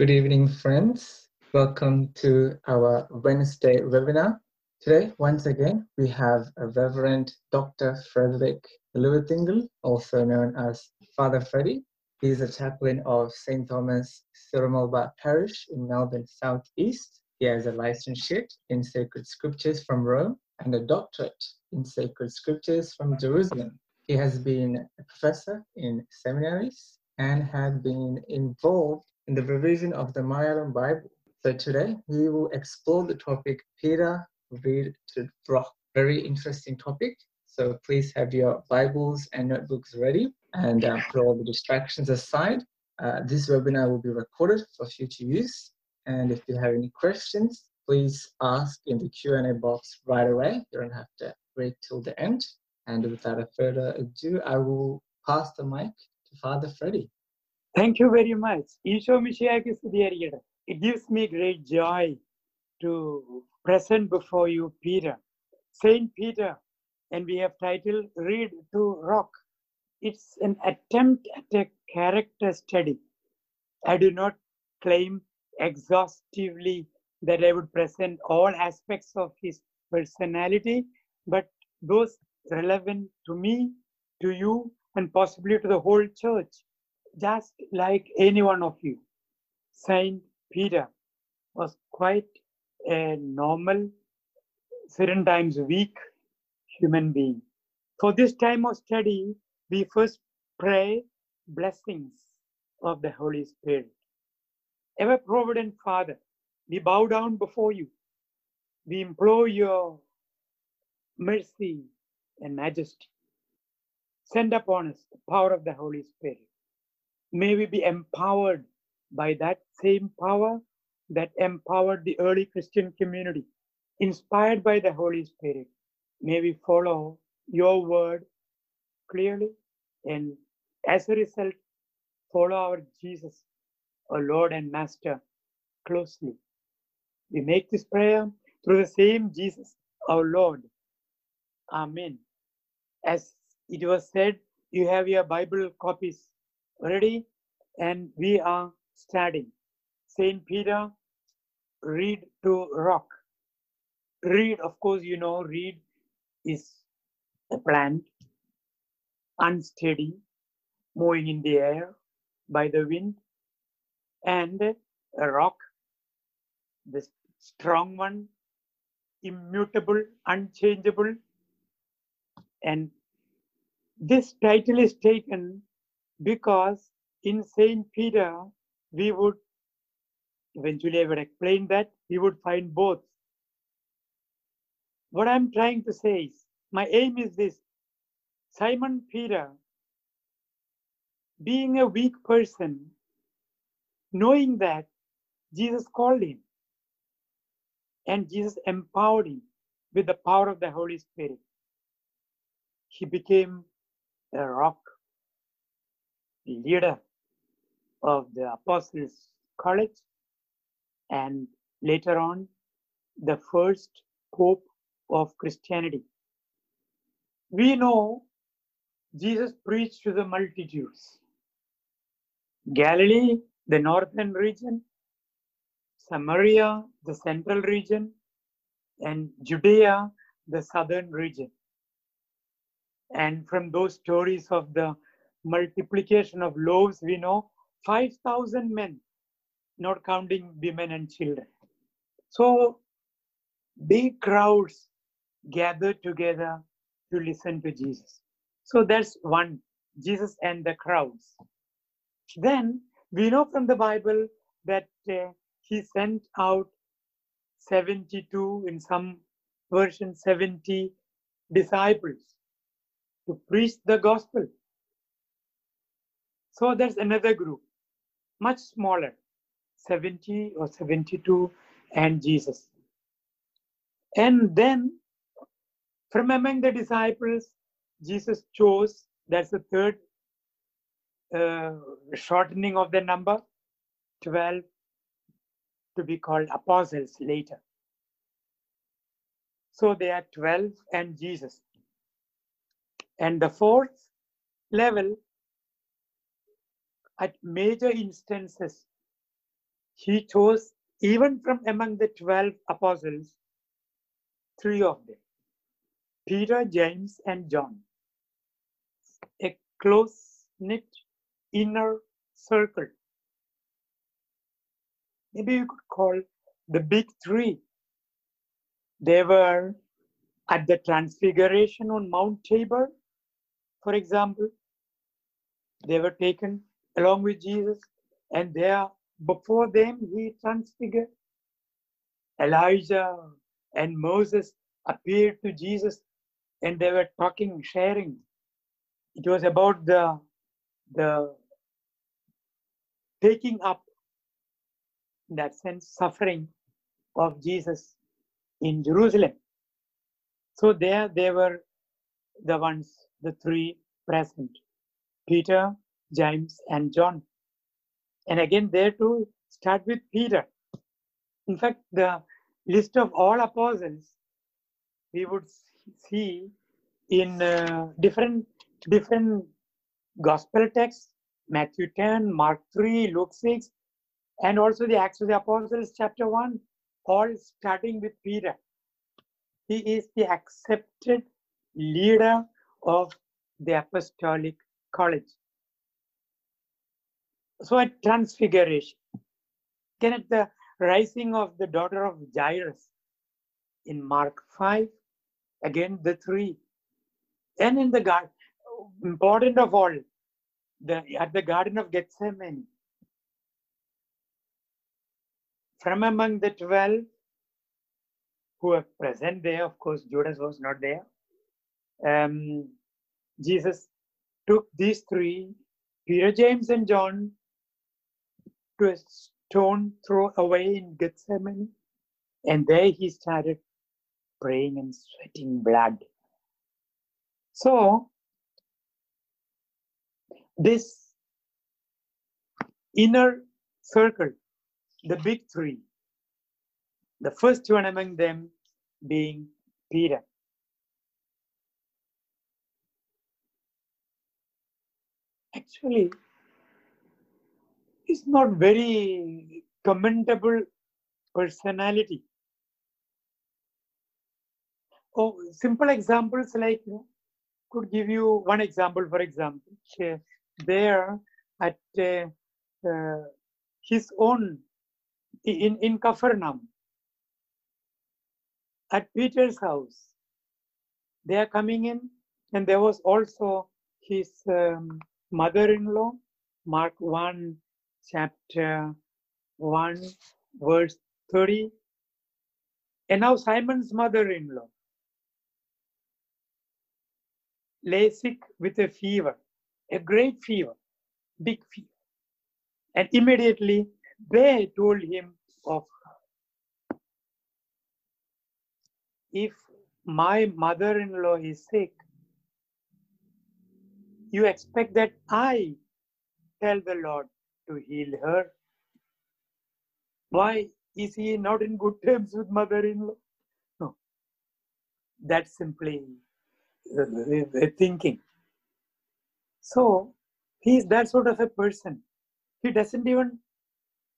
Good evening, friends. Welcome to our Wednesday webinar. Today, once again, we have a Reverend Dr. Frederick Lewithingle, also known as Father Freddy. He is a chaplain of St. Thomas Syro-Malabar Parish in Melbourne South East. He has a licentiate in Sacred Scriptures from Rome and a doctorate in Sacred Scriptures from Jerusalem. He has been a professor in seminaries and had been involved in the revision of the Malayalam Bible. So today we will explore the topic Peter reed to rock. Very interesting topic. So please have your Bibles and notebooks ready and uh, put all the distractions aside. Uh, this webinar will be recorded for future use. And if you have any questions, please ask in the Q&A box right away. You don't have to wait till the end. And without further ado, I will pass the mic to Father Freddy. Thank you very much. Isho Mishiakis It gives me great joy to present before you Peter, Saint Peter, and we have titled Reed to Rock. It's an attempt at a character study. I do not claim exhaustively that I would present all aspects of his personality, but those relevant to me, to you, and possibly to the whole church just like any one of you. Saint Peter was quite a normal, certain times weak human being. For this time of study, we first pray blessings of the Holy Spirit. Ever provident Father, we bow down before you. We implore your mercy and majesty. Send upon us the power of the Holy Spirit may we be empowered by that same power that empowered the early Christian community, inspired by the Holy Spirit. May we follow your word clearly and as a result, follow our Jesus, our Lord and Master, closely. We make this prayer through the same Jesus, our Lord. Amen. As it was said, you have your Bible copies ready and we are studying saint peter reed to rock. Reed of course you know reed is a plant unsteady moving in the air by the wind. And a rock the strong one immutable unchangeable. And this title is taken because in Saint Peter, we would eventually I would explain that we would find both. What I'm trying to say is my aim is this Simon Peter, being a weak person, knowing that Jesus called him and Jesus empowered him with the power of the Holy Spirit, he became a rock leader of the Apostles' College and later on the first Pope of Christianity. We know Jesus preached to the multitudes. Galilee, the northern region, Samaria, the central region, and Judea, the southern region. And from those stories of the multiplication of loaves, we know 5,000 men, not counting women and children. So big crowds gathered together to listen to Jesus. So that's one, Jesus and the crowds. Then we know from the Bible that uh, he sent out 72, in some versions, 70 disciples to preach the gospel. So there's another group, much smaller, 70 or 72, and Jesus. And then from among the disciples, Jesus chose, that's the third uh, shortening of the number, 12 to be called apostles later. So they are 12 and Jesus. And the fourth level, at major instances, he chose even from among the 12 apostles, three of them Peter, James, and John. A close knit inner circle. Maybe you could call the big three. They were at the transfiguration on Mount Tabor, for example. They were taken along with Jesus, and there before them he transfigured. Elijah and Moses appeared to Jesus and they were talking, sharing. It was about the, the taking up, in that sense, suffering of Jesus in Jerusalem. So there they were the ones, the three present Peter, James, and John. And again, there to start with Peter. In fact, the list of all apostles we would see in uh, different different gospel texts matthew 10 mark 3 luke 6 and also the acts of the apostles chapter 1 all starting with peter he is the accepted leader of the apostolic college so at transfiguration. Then at the rising of the daughter of jairus in mark 5 again the three. And in the garden important of all the at the garden of gethsemane. From among the 12 who were present there of course judas was not there um, jesus took these three peter james and john to a stone throw away in gethsemane and there he started praying and sweating blood. So, this inner circle, the big three, the first one among them being Peter. Actually, he's not very commendable personality oh, simple examples like you know, could give you one example. For example, there at uh, uh, his own in in Capernaum at Peter's house, they are coming in, and there was also his um, mother-in-law. Mark one, chapter one, verse thirty. And now Simon's mother-in-law lay sick with a fever, a great fever, big fever. And immediately they told him of her. If my mother in law is sick, you expect that I tell the Lord to heal her. Why is he not in good terms with mother in law? No. That's simply thinking. So he's that sort of a person. He doesn't even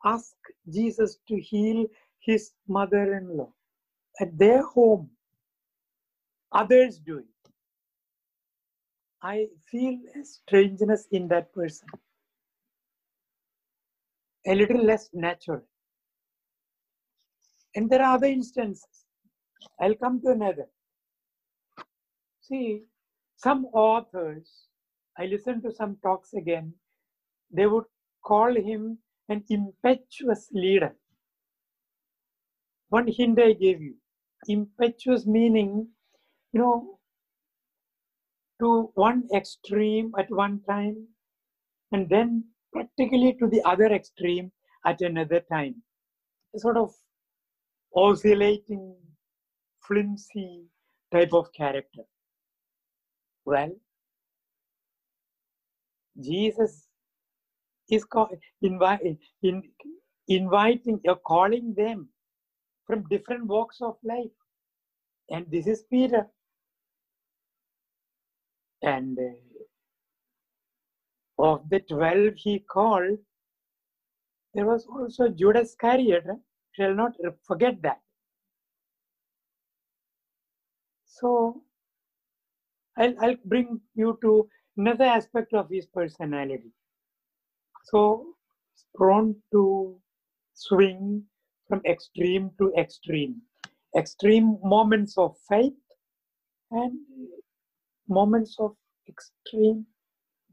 ask Jesus to heal his mother in law at their home. Others do it. I feel a strangeness in that person, a little less natural. And there are other instances. I'll come to another. See, some authors, I listened to some talks again, they would call him an impetuous leader. One hint I gave you impetuous meaning, you know, to one extreme at one time, and then practically to the other extreme at another time. A sort of oscillating, flimsy type of character. Well, Jesus is invi- in, inviting or calling them from different walks of life. And this is Peter. And uh, of the 12 he called, there was also Judas Iscariot. Shall not forget that. So I'll, I'll bring you to another aspect of his personality. So prone to swing from extreme to extreme. Extreme moments of faith and moments of extreme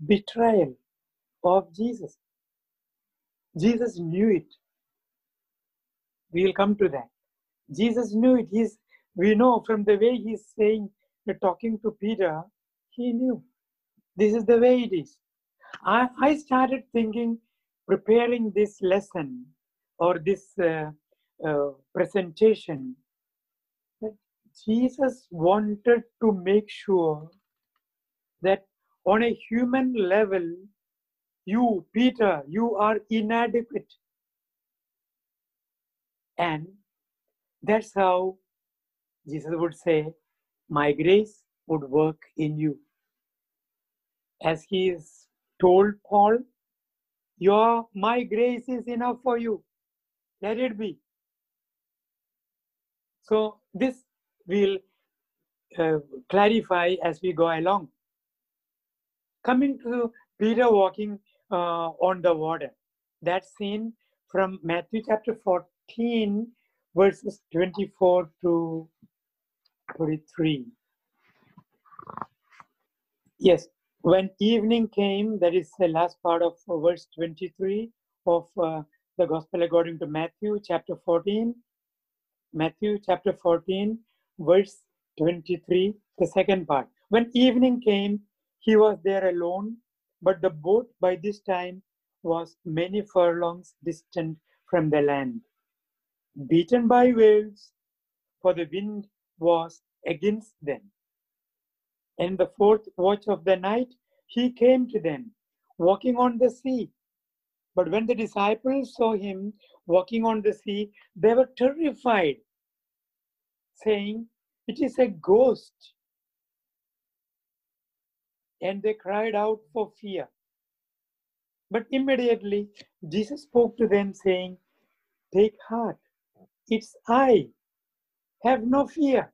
betrayal of Jesus. Jesus knew it. We will come to that. Jesus knew it. He's, we know from the way he's saying, talking to Peter, he knew this is the way it is. I, I started thinking, preparing this lesson or this uh, uh, presentation, that Jesus wanted to make sure that on a human level, you, Peter, you are inadequate. And that's how Jesus would say, My grace would work in you. As he is told Paul, Your my grace is enough for you. Let it be. So this will uh, clarify as we go along. Coming to Peter walking uh, on the water, that scene from Matthew chapter 14, verses 24 to 33. Yes, when evening came, that is the last part of verse 23 of uh, the Gospel according to Matthew chapter 14. Matthew chapter 14, verse 23, the second part. When evening came, he was there alone, but the boat by this time was many furlongs distant from the land, beaten by waves, for the wind was against them. In the fourth watch of the night, he came to them, walking on the sea. But when the disciples saw him walking on the sea, they were terrified, saying, It is a ghost. And they cried out for fear. But immediately Jesus spoke to them, saying, Take heart, it's I. Have no fear.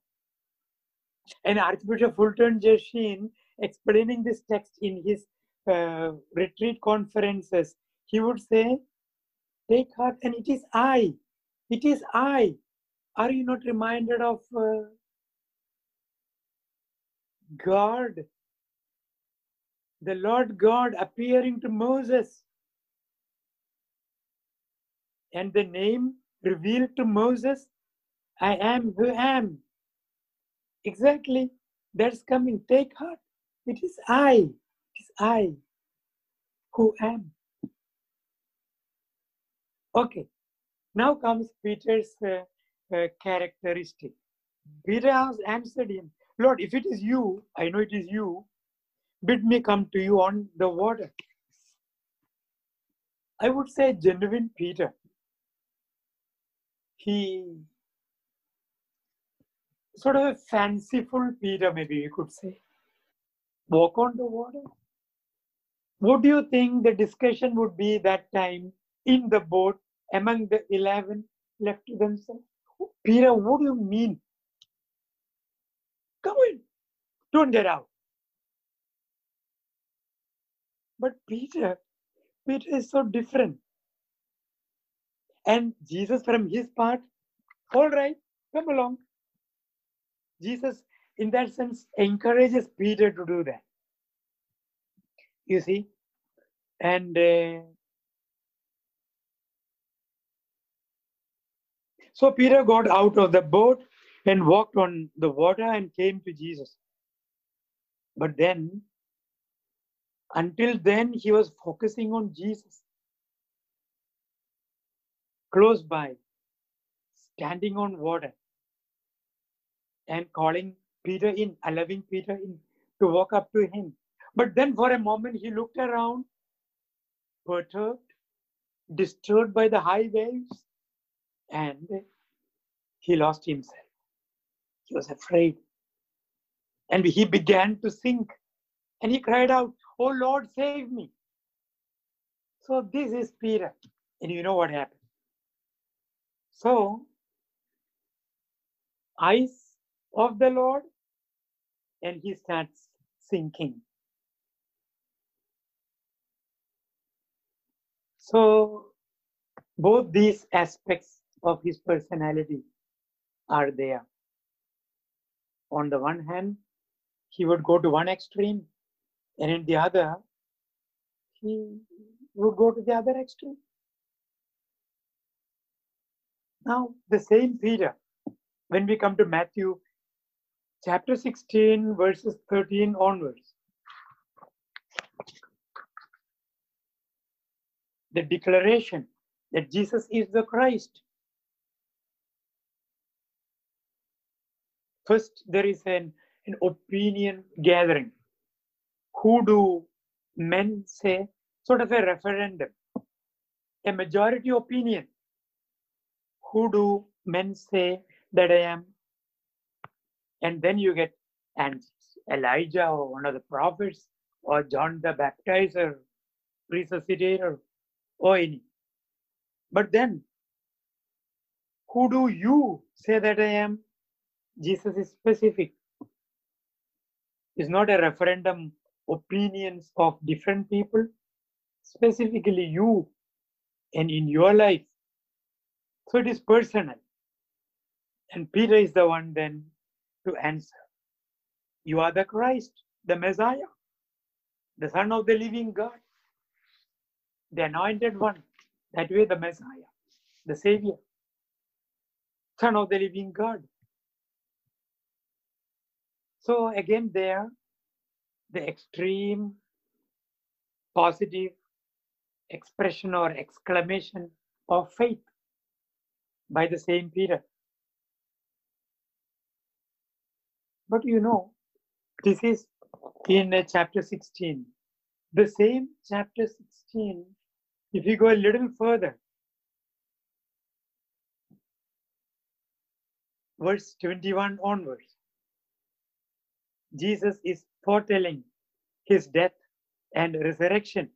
And Archbishop Fulton J. Sheen, explaining this text in his uh, retreat conferences, he would say, Take heart, and it is I. It is I. Are you not reminded of uh, God, the Lord God appearing to Moses? And the name revealed to Moses, I am who am. Exactly, that's coming. Take heart. It is I. It is I who am. Okay, now comes Peter's uh, uh, characteristic. Peter has answered him, Lord, if it is you, I know it is you, bid me come to you on the water. I would say genuine Peter. He sort of a fanciful Peter, maybe you could say. Walk on the water. What do you think the discussion would be that time in the boat among the 11 left to themselves? Peter, what do you mean? Come in. Don't get out. But Peter, Peter is so different. And Jesus, from his part, all right, come along. Jesus, in that sense, encourages Peter to do that. You see? And uh, so Peter got out of the boat and walked on the water and came to Jesus. But then, until then, he was focusing on Jesus. Close by, standing on water and calling Peter in, allowing Peter in to walk up to him. But then for a moment he looked around, perturbed, disturbed by the high waves, and he lost himself. He was afraid. And he began to sink. And he cried out, Oh Lord, save me. So this is Peter. And you know what happened. So, eyes of the Lord, and he starts sinking. So, both these aspects of his personality are there. On the one hand, he would go to one extreme, and in the other, he would go to the other extreme. Now, the same Peter, when we come to Matthew chapter 16, verses 13 onwards, the declaration that Jesus is the Christ. First, there is an, an opinion gathering. Who do men say? Sort of a referendum, a majority opinion. Who do men say that I am? And then you get answers. Elijah or one of the prophets or John the Baptizer, resuscitator, or any. But then, who do you say that I am? Jesus is specific. It's not a referendum opinions of different people, specifically you and in your life. So it is personal. And Peter is the one then to answer. You are the Christ, the Messiah, the Son of the living God, the anointed one. That way, the Messiah, the Savior, Son of the living God. So, again, there, the extreme positive expression or exclamation of faith by the same Peter. But you know, this is in uh, chapter 16. The same chapter 16, if you go a little further, verse 21 onwards, Jesus is foretelling his death and resurrection.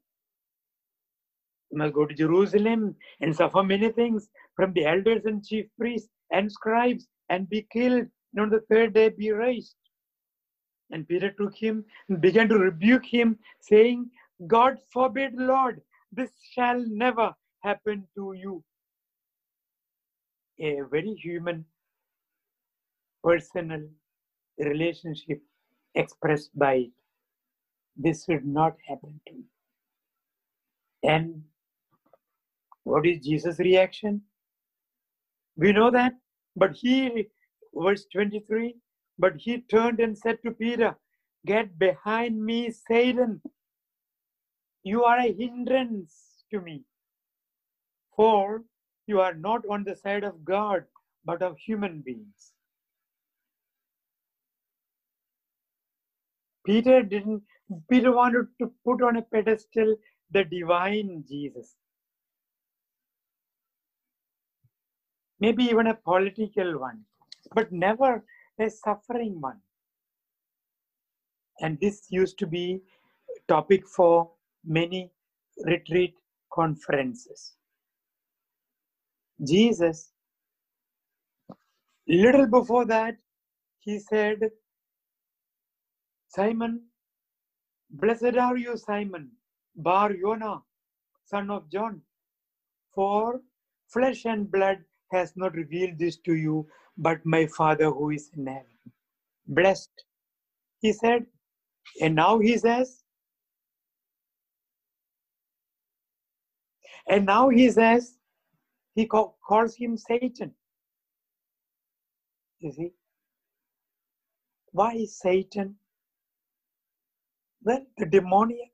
He must go to Jerusalem and suffer many things from the elders and chief priests and scribes and be killed, and on the third day be raised. And Peter took him and began to rebuke him, saying, God forbid, Lord, this shall never happen to you. A very human, personal relationship expressed by. This should not happen to me. And what is Jesus' reaction? We know that, but he, verse 23, but he turned and said to Peter, Get behind me, Satan. You are a hindrance to me. For you are not on the side of God, but of human beings. Peter didn't, Peter wanted to put on a pedestal the divine Jesus. Maybe even a political one, but never a suffering one. And this used to be topic for many retreat conferences. Jesus, little before that, he said, Simon, blessed are you, Simon, Bar Yona, son of John, for flesh and blood has not revealed this to you, but my Father who is in heaven. Blessed, he said. And now he says, and now he says, he ca- calls him Satan. You see? Why is Satan? Well, the demoniac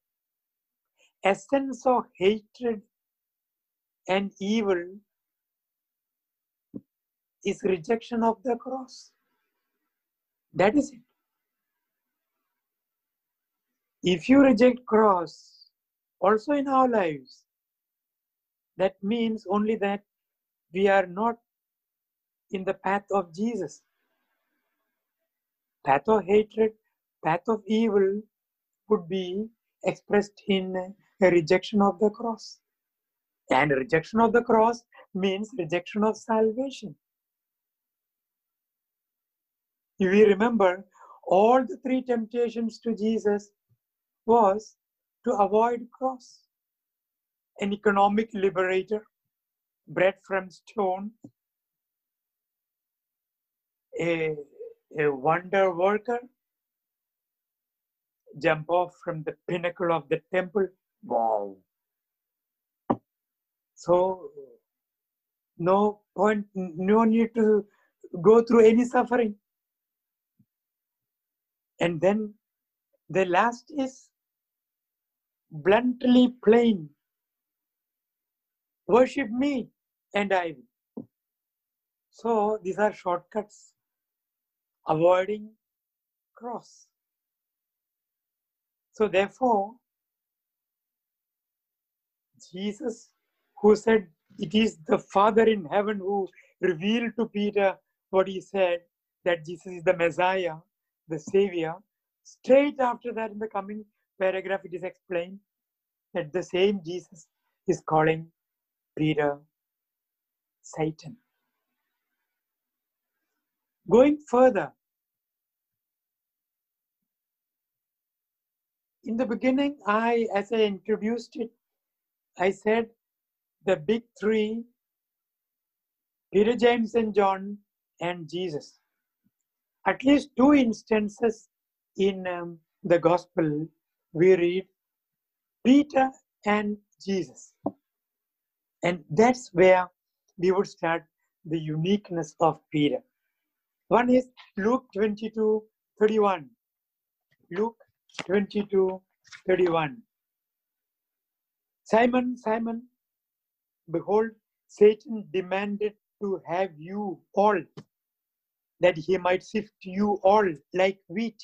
essence of hatred and evil is rejection of the cross. That is it. If you reject cross also in our lives, that means only that we are not in the path of Jesus. Path of hatred, path of evil would be expressed in a rejection of the cross. And rejection of the cross means rejection of salvation. We remember, all the three temptations to Jesus was to avoid cross. An economic liberator, bread from stone, a, a wonder worker, jump off from the pinnacle of the temple. Wow. So, no point, no need to go through any suffering. And then the last is bluntly plain. Worship me and I will. So these are shortcuts. Avoiding cross. So therefore, Jesus, who said it is the Father in heaven who revealed to Peter what he said, that Jesus is the Messiah, the Savior. Straight after that, in the coming paragraph, it is explained that the same Jesus is calling Peter Satan. Going further, in the beginning, I, as I introduced it, I said the big three Peter, James, and John, and Jesus. At least two instances in um, the gospel we read Peter and Jesus. And that's where we would start the uniqueness of Peter. One is Luke 22 31. Luke 22 31. Simon, Simon, behold, Satan demanded to have you all, that he might sift you all like wheat.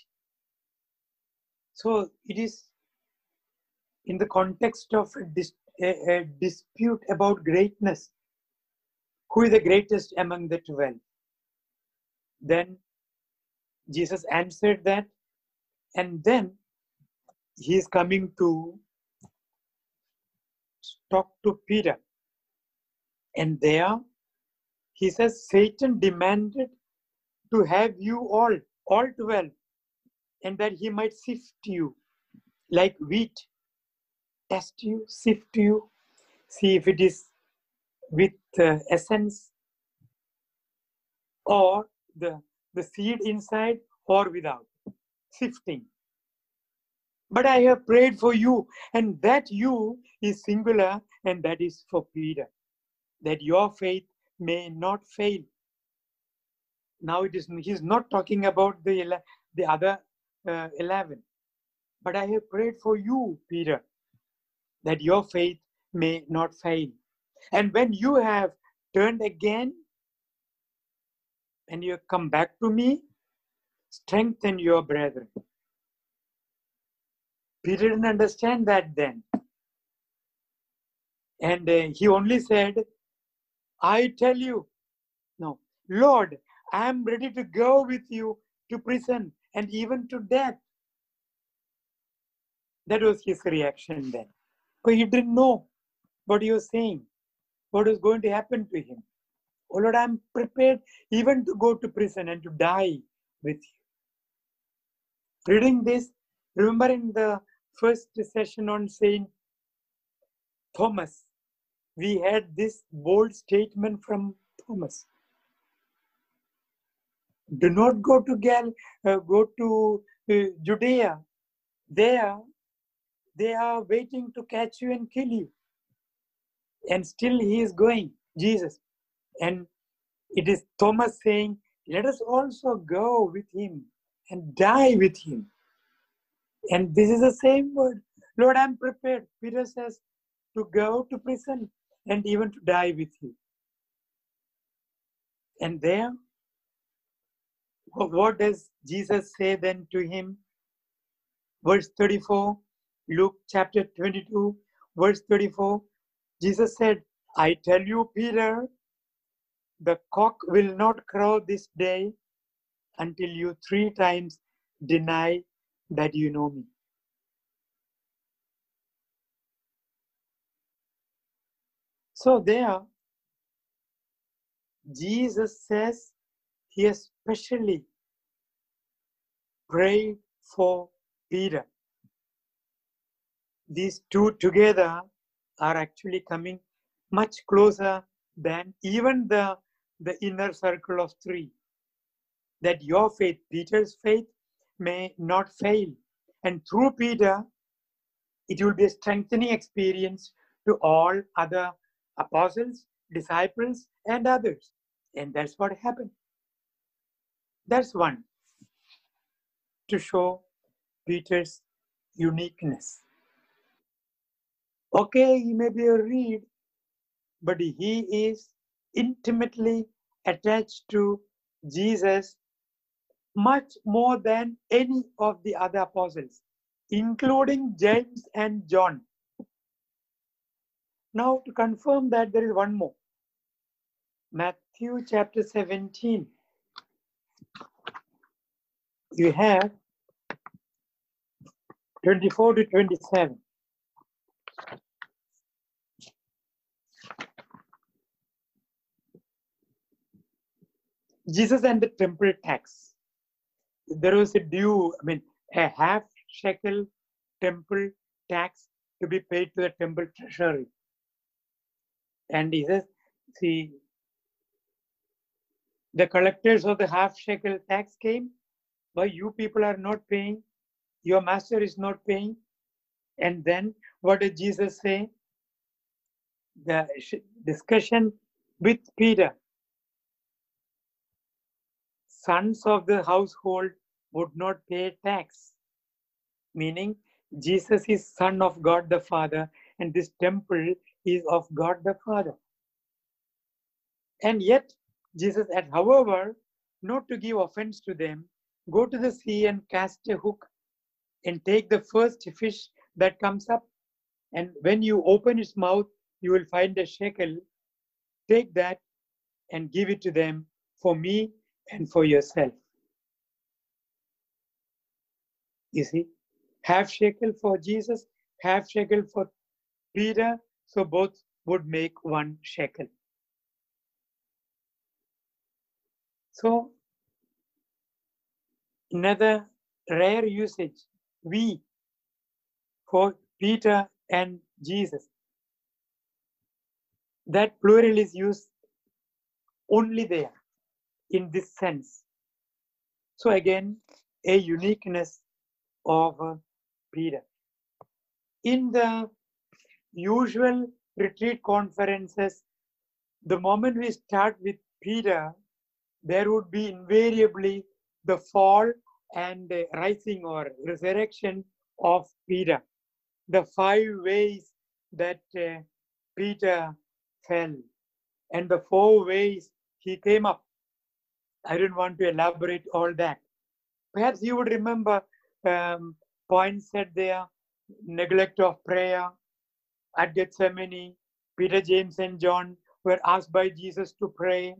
So it is in the context of a, dis- a, a dispute about greatness. Who is the greatest among the twelve? Then Jesus answered that, and then he is coming to talk to Peter. And there he says, Satan demanded to have you all, all twelve, and that he might sift you like wheat, test you, sift you, see if it is with uh, essence or the, the seed inside or without, sifting. But I have prayed for you, and that you is singular, and that is for Peter, that your faith may not fail. Now it is he's not talking about the the other uh, eleven, but I have prayed for you, Peter, that your faith may not fail. And when you have turned again and you come back to me, strengthen your brethren. Peter didn't understand that then. And uh, he only said, I tell you, no, Lord, I am ready to go with you to prison and even to death. That was his reaction then. But he didn't know what he was saying, what was going to happen to him. Oh Lord, I'm prepared even to go to prison and to die with you. Reading this, remember in the first session on Saint Thomas, we had this bold statement from Thomas. Do not go to Gal, uh, go to uh, Judea. There, they are waiting to catch you and kill you. And still he is going, Jesus. And it is Thomas saying, Let us also go with him and die with him. And this is the same word. Lord, I'm prepared. Peter says to go to prison and even to die with you. And there, what does Jesus say then to him? Verse 34, Luke chapter 22, verse 34. Jesus said, I tell you, Peter, the cock will not crow this day until you three times deny that you know me. So there, Jesus says he especially prayed for Peter. These two together are actually coming much closer than even the, the inner circle of three. That your faith, Peter's faith, may not fail. And through Peter, it will be a strengthening experience to all other apostles, disciples, and others. And that's what happened. That's one to show Peter's uniqueness. Okay, he may be a reed, but he is intimately attached to Jesus much more than any of the other apostles, including James and John. Now, to confirm that, there is one more. Matthew chapter 17. You have 24 to 27. Jesus and the temple tax. There was a due, I mean, a half shekel temple tax to be paid to the temple treasury. And he says, see, the collectors of the half shekel tax came, but you people are not paying, your master is not paying. And then what did Jesus say? The discussion with Peter. Sons of the household would not pay tax, meaning Jesus is Son of God the Father, and this temple is of God the Father. And yet, Jesus said, however, not to give offense to them, go to the sea and cast a hook and take the first fish that comes up. And when you open its mouth, you will find a shekel. Take that and give it to them for me and for yourself. You see, half shekel for Jesus, half shekel for Peter, so both would make one shekel. So, another rare usage, we for Peter and Jesus. That plural is used only there in this sense. So, again, a uniqueness of Peter. In the usual retreat conferences, the moment we start with Peter, there would be invariably the fall and rising or resurrection of Peter. The five ways that uh, Peter fell and the four ways he came up. I don't want to elaborate all that. Perhaps you would remember um, points said there neglect of prayer at Gethsemane. Peter, James, and John were asked by Jesus to pray,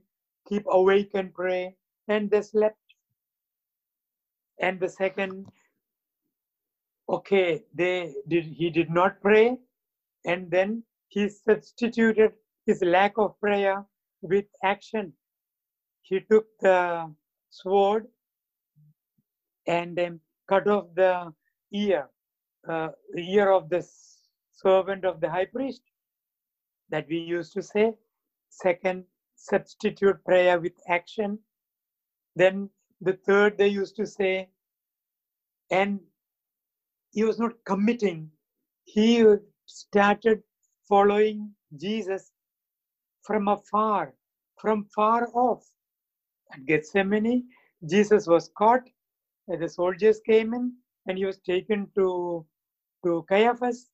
keep awake and pray, and they slept. And the second, okay, they did he did not pray, and then he substituted his lack of prayer with action. He took the sword and then cut off the ear, uh, ear of the servant of the high priest that we used to say. Second, substitute prayer with action. Then the third, they used to say, and he was not committing. He started following Jesus from afar, from far off. At Gethsemane, Jesus was caught Uh, the soldiers came in and he was taken to to Caiaphas,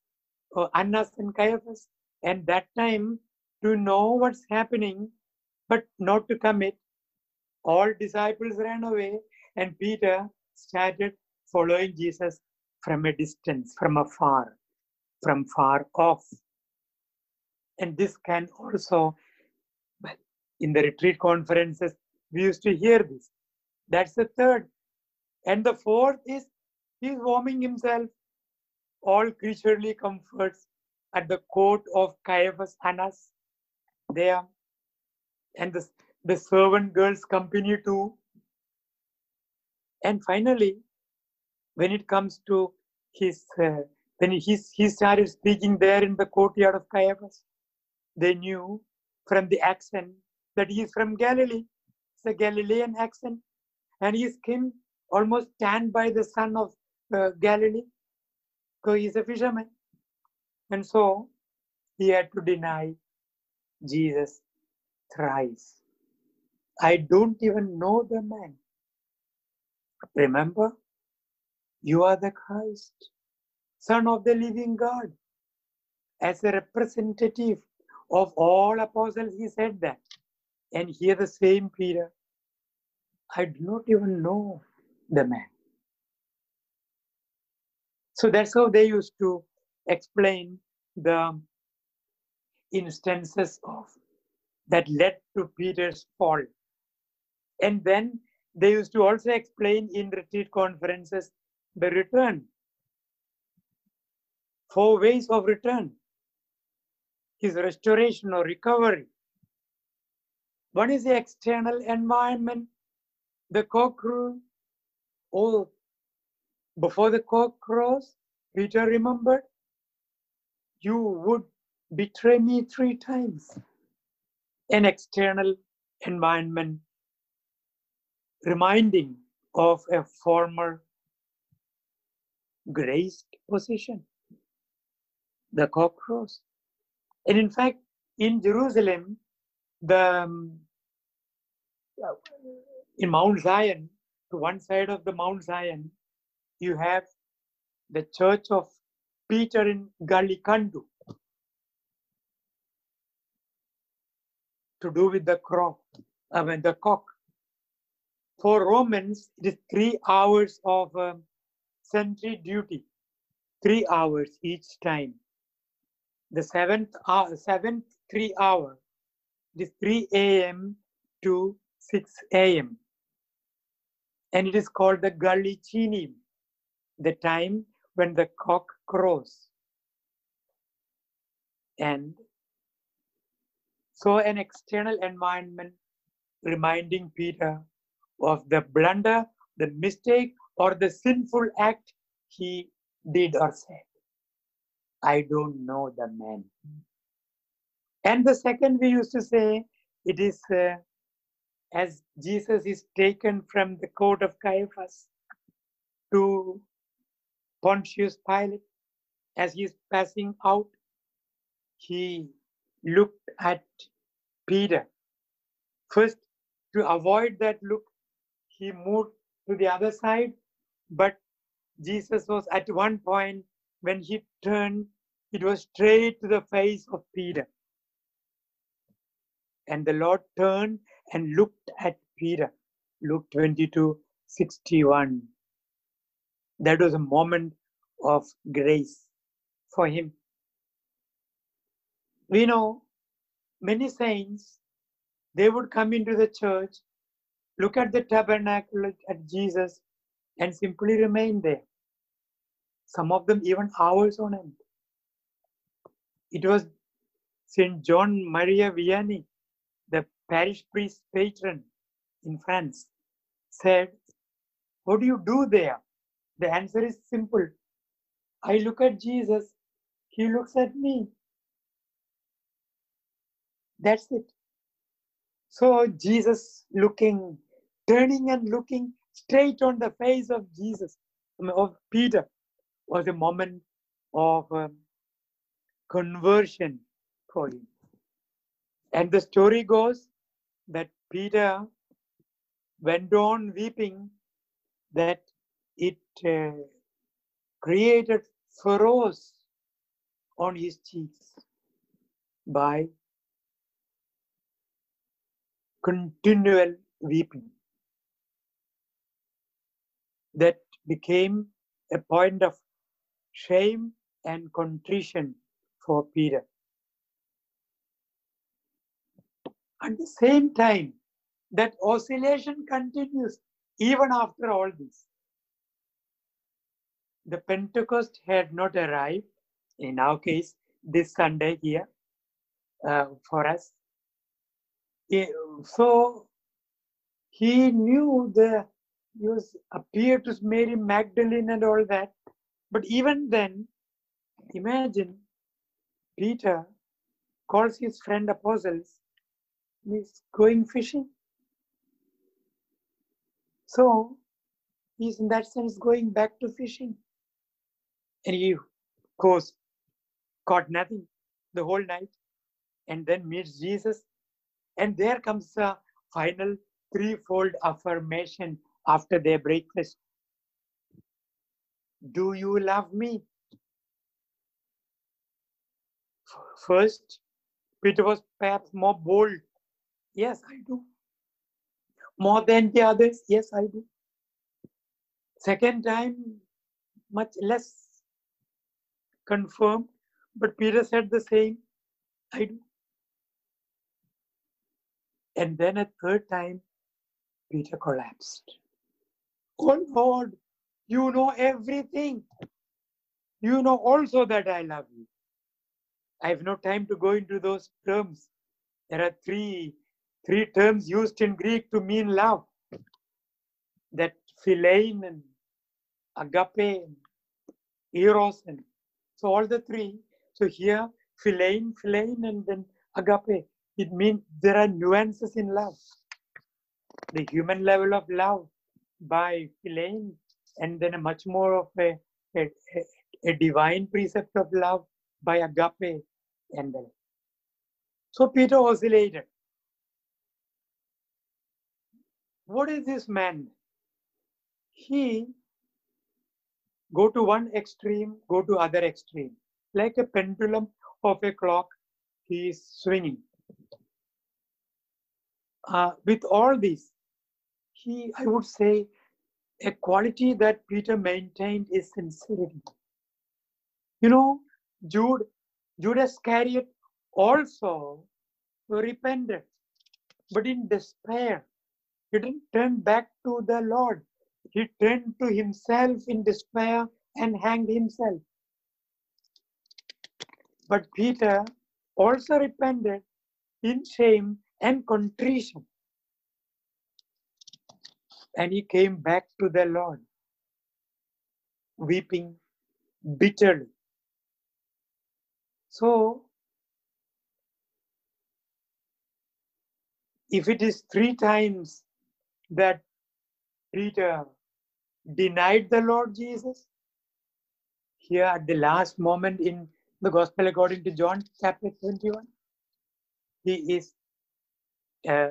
or Annas and Caiaphas. And that time, to know what's happening, but not to commit, all disciples ran away, and Peter started following Jesus from a distance, from afar, from far off. And this can also, in the retreat conferences, we used to hear this. That's the third and the fourth is he's warming himself all creaturely comforts at the court of Caiaphas Annas. there. And the, the servant girls company too. And finally, when it comes to his, uh, when he, he started speaking there in the courtyard of Caiaphas, they knew from the accent that he is from Galilee. It's a Galilean accent. And his skin almost tanned by the sun of uh, Galilee. So he's a fisherman. And so he had to deny Jesus thrice. I don't even know the man. Remember, you are the Christ, Son of the living God. As a representative of all apostles, he said that. And here the same Peter, I do not even know the man. So that's how they used to explain the instances of that led to Peter's fall. And then they used to also explain in retreat conferences the return. Four ways of return. His restoration or recovery. One is the external environment, the cock crew. Oh, before the cock crows, Peter remembered, you would betray me three times. An external environment reminding of a former graced position, the cock crows. And in fact, in Jerusalem, the um, in Mount Zion, to one side of the Mount Zion, you have the church of Peter in Gallicantu to do with the crow, I mean the cock. For Romans, it is three hours of um, sentry duty, three hours each time. The seventh hour, seventh three hour, it is 3 a.m. to 6 a.m. And it is called the Gallicini, the time when the cock crows. And so an external environment reminding Peter of the blunder, the mistake, or the sinful act he did or said. I don't know the man. And the second, we used to say, it is uh, as Jesus is taken from the court of Caiaphas to Pontius Pilate, as he is passing out, he looked at Peter. First, to avoid that look, he moved to the other side, but Jesus was at one point, when he turned, it was straight to the face of Peter. And the Lord turned and looked at Peter. Luke 22 61. That was a moment of grace for him. We know many saints, they would come into the church, look at the tabernacle, at Jesus, and simply remain there. Some of them even hours on end. It was St. John Maria Vianney, parish priest patron in France, said, What do you do there? The answer is simple. I look at Jesus, he looks at me. That's it. So Jesus looking, turning and looking straight on the face of Jesus, of Peter, was a moment of um, conversion for him. And the story goes that Peter went on weeping that it uh, created furrows on his cheeks by continual weeping. That became a point of shame and contrition for Peter. At the same time, that oscillation continues even after all this. The Pentecost had not arrived, in our case, this Sunday here uh, for us. So he knew the he was appeared to Mary Magdalene and all that. But even then, imagine Peter calls his friend apostles, he's going fishing. So he's in that sense going back to fishing. And he goes, caught nothing the whole night, and then meets Jesus. And there comes the final threefold affirmation after their breakfast. Do you love me? First, Peter was perhaps more bold. Yes, I do. More than the others. Yes, I do. Second time, much less confirmed, but Peter said the same. I do. And then a third time, Peter collapsed. Oh Lord, you know everything. You know also that I love you. I have no time to go into those terms. There are three, three terms used in Greek to mean love. That philein and agape and eros and so all the three. So here philein, philein and then agape. It means there are nuances in love. The human level of love by philein and then a much more of a, a, a, divine precept of love by agape and then. So Peter oscillated. What is this man? He go to one extreme, go to other extreme. Like a pendulum of a clock, he is swinging. Uh, with all this, he, I would say, a quality that Peter maintained is sincerity. You know, Jude, Judas Iscariot also repented, but in despair, he didn't turn back to the Lord. He turned to himself in despair and hanged himself. But Peter also repented in shame and contrition. And he came back to the Lord, weeping bitterly. So, if it is three times that Peter denied the Lord Jesus, here at the last moment in the Gospel according to John chapter 21, he is uh,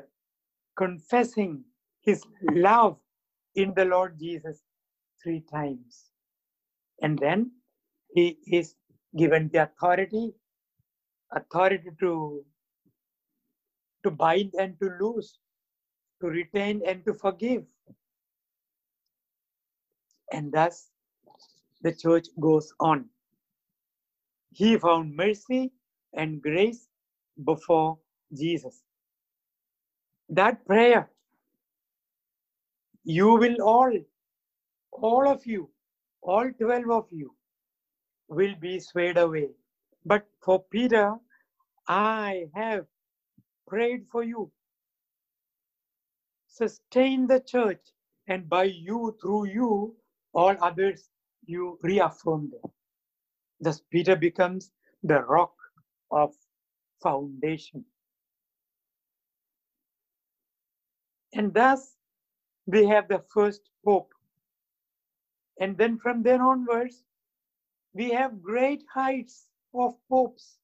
confessing his love in the Lord Jesus three times. And then he is given the authority, authority to, to bind and to loose, to retain and to forgive. And thus the church goes on. He found mercy and grace before Jesus. That prayer, you will all, all of you, all 12 of you, will be swayed away. But for Peter, I have prayed for you. Sustain the church, and by you, through you, all others, you reaffirm them. Thus, Peter becomes the rock of foundation. And thus, we have the first pope. And then from then onwards, we have great heights of popes.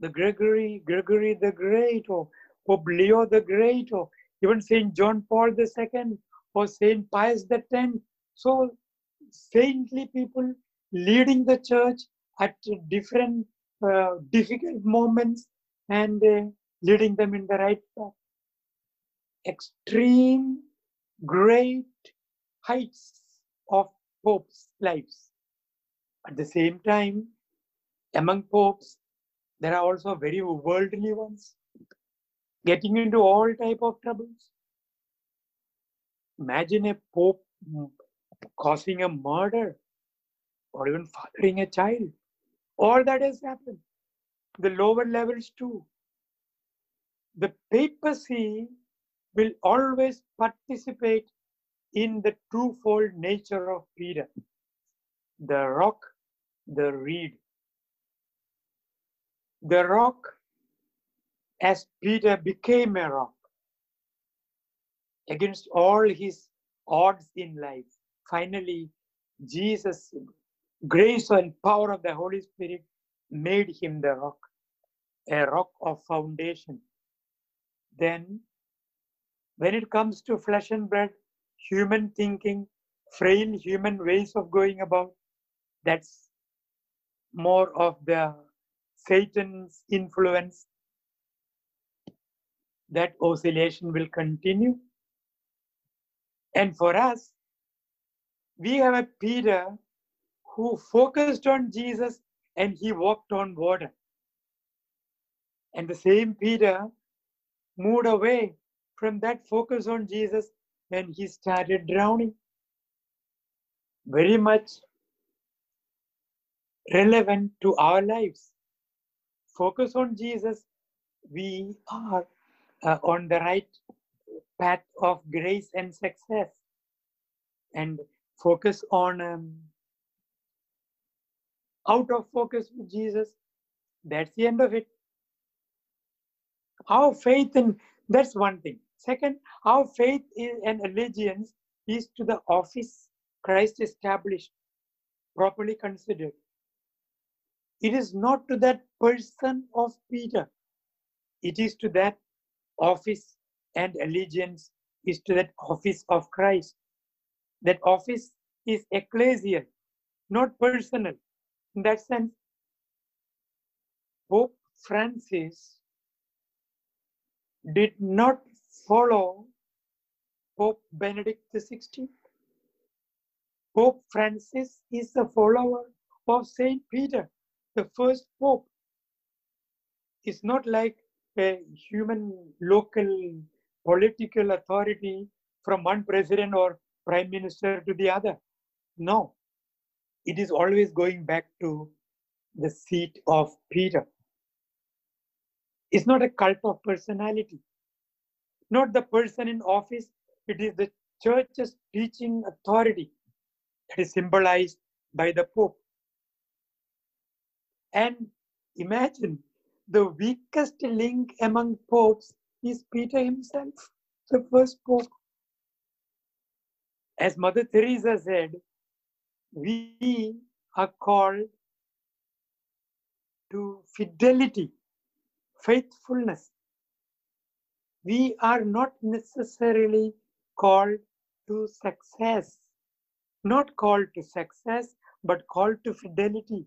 The Gregory, Gregory the Great, or Pope Leo the Great, or even Saint John Paul II, or Saint Pius X. So saintly people leading the church at different uh, difficult moments and uh, leading them in the right path. Extreme, great heights of popes' lives. At the same time, among popes, there are also very worldly ones, getting into all type of troubles. Imagine a pope causing a murder or even fathering a child. All that has happened. The lower levels too. the papacy will always participate in the twofold nature of Peter the rock, the reed. The rock, as Peter became a rock against all his odds in life, finally, Jesus, grace and power of the Holy Spirit made him the rock, a rock of foundation. Then, when it comes to flesh and blood, human thinking, frail human ways of going about, that's more of the Satan's influence. That oscillation will continue. And for us, we have a Peter who focused on Jesus and he walked on water. And the same Peter moved away from that focus on Jesus and he started drowning. Very much relevant to our lives. Focus on Jesus, we are uh, on the right path of grace and success. And focus on um, out of focus with Jesus, that's the end of it. Our faith in that's one thing. Second, our faith is, and allegiance is to the office Christ established, properly considered. It is not to that person of Peter. It is to that office and allegiance is to that office of Christ. That office is ecclesial, not personal. In that sense, Pope Francis did not follow Pope Benedict XVI. Pope Francis is a follower of Saint Peter, the first Pope. It's not like a human local political authority from one president or prime minister to the other. No, it is always going back to the seat of Peter. It's not a cult of personality, not the person in office, it is the church's teaching authority that is symbolized by the Pope. And imagine the weakest link among popes is Peter himself, the first pope. As Mother Teresa said, we are called to fidelity, faithfulness. We are not necessarily called to success, not called to success, but called to fidelity,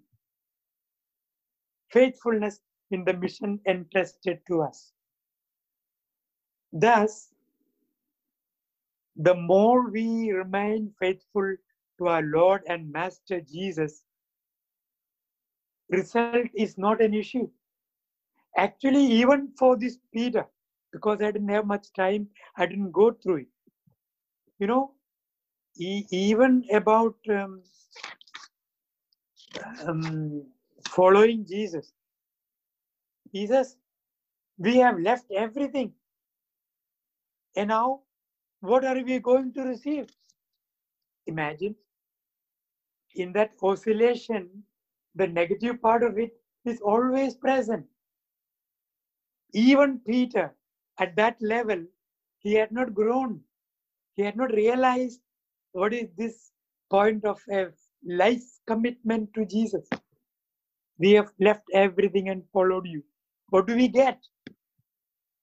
faithfulness in the mission entrusted to us. Thus, the more we remain faithful to our Lord and Master Jesus, result is not an issue. Actually, even for this Peter, because I didn't have much time, I didn't go through it. You know, even about um, um, following Jesus, Jesus, we have left everything. And now, what are we going to receive? Imagine in that oscillation, the negative part of it is always present. Even Peter, at that level, he had not grown. He had not realized what is this point of a life commitment to Jesus. We have left everything and followed you. What do we get?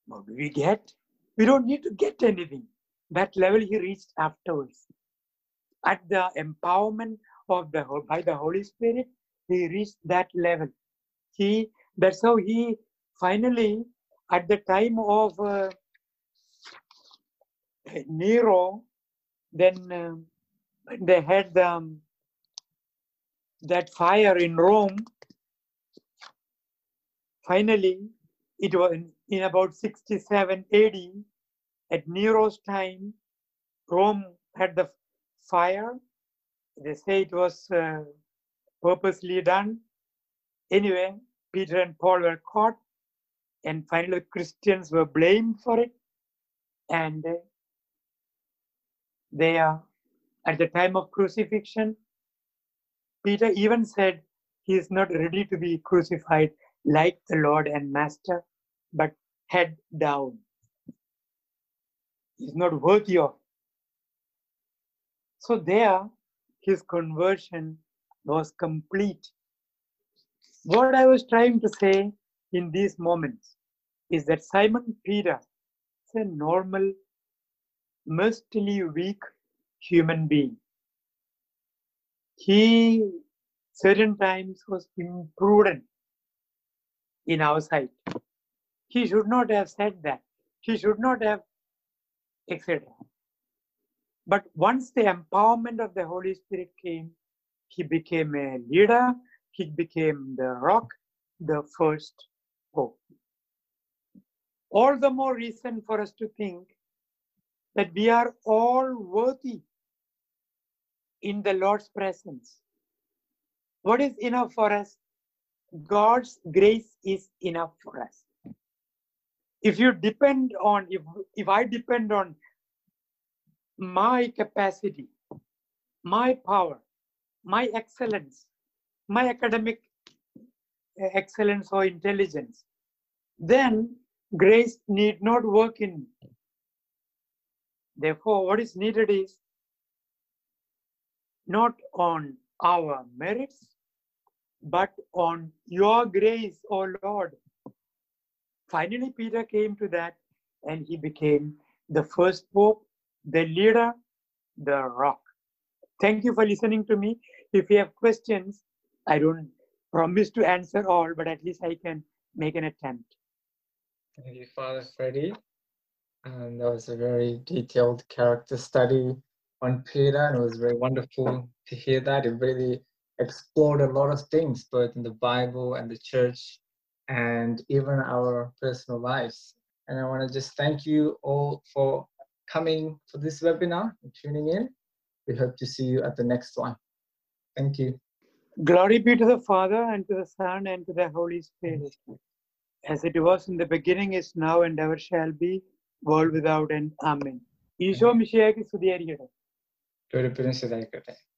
What do we get? We don't need to get anything. That level he reached afterwards. At the empowerment of the by the Holy Spirit, he reached that level. He that's how he finally, at the time of uh, Nero, then uh, they had um, that fire in Rome. Finally, it was in, about 67 AD, at Nero's time, Rome had the fire. They say it was uh, purposely done. Anyway, Peter and Paul were caught. and finally Christians were blamed for it. And uh, they are at the time of crucifixion. Peter even said he is not ready to be crucified like the Lord and Master, but head down. He's not worthy of. So there, his conversion was complete. What I was trying to say in these moments is that Simon Peter is a normal, mostly weak human being. He certain times was imprudent in our sight. He should not have said that. He should not have, etc. But once the empowerment of the Holy Spirit came, he became a leader, he became the rock, the first pope. All the more reason for us to think that we are all worthy in the Lord's presence. What is enough for us? God's grace is enough for us. If you depend on, if, if I depend on my capacity, my power, my excellence, my academic uh, excellence or intelligence, then grace need not work in me. Therefore, what is needed is not on our merits, but on your grace, O Lord. Finally, Peter came to that and he became the first pope, the leader, the rock. Thank you for listening to me. If you have questions, I don't promise to answer all, but at least I can make an attempt. Thank you, Father Freddie. And that was a very detailed character study on Peter, and it was very wonderful to hear that. It really explored a lot of things, both in the Bible and the church, and even our personal lives. And I want to just thank you all for coming for this webinar and tuning in. We hope to see you at the next one. Thank you. Glory be to the Father, and to the Son, and to the Holy Spirit, as it was in the beginning, is now, and ever shall be, world without end. Amen. Isho മിശിയാക്കി സ്തുതിയായിരിക്കട്ടെ ഒരു പിന്നെ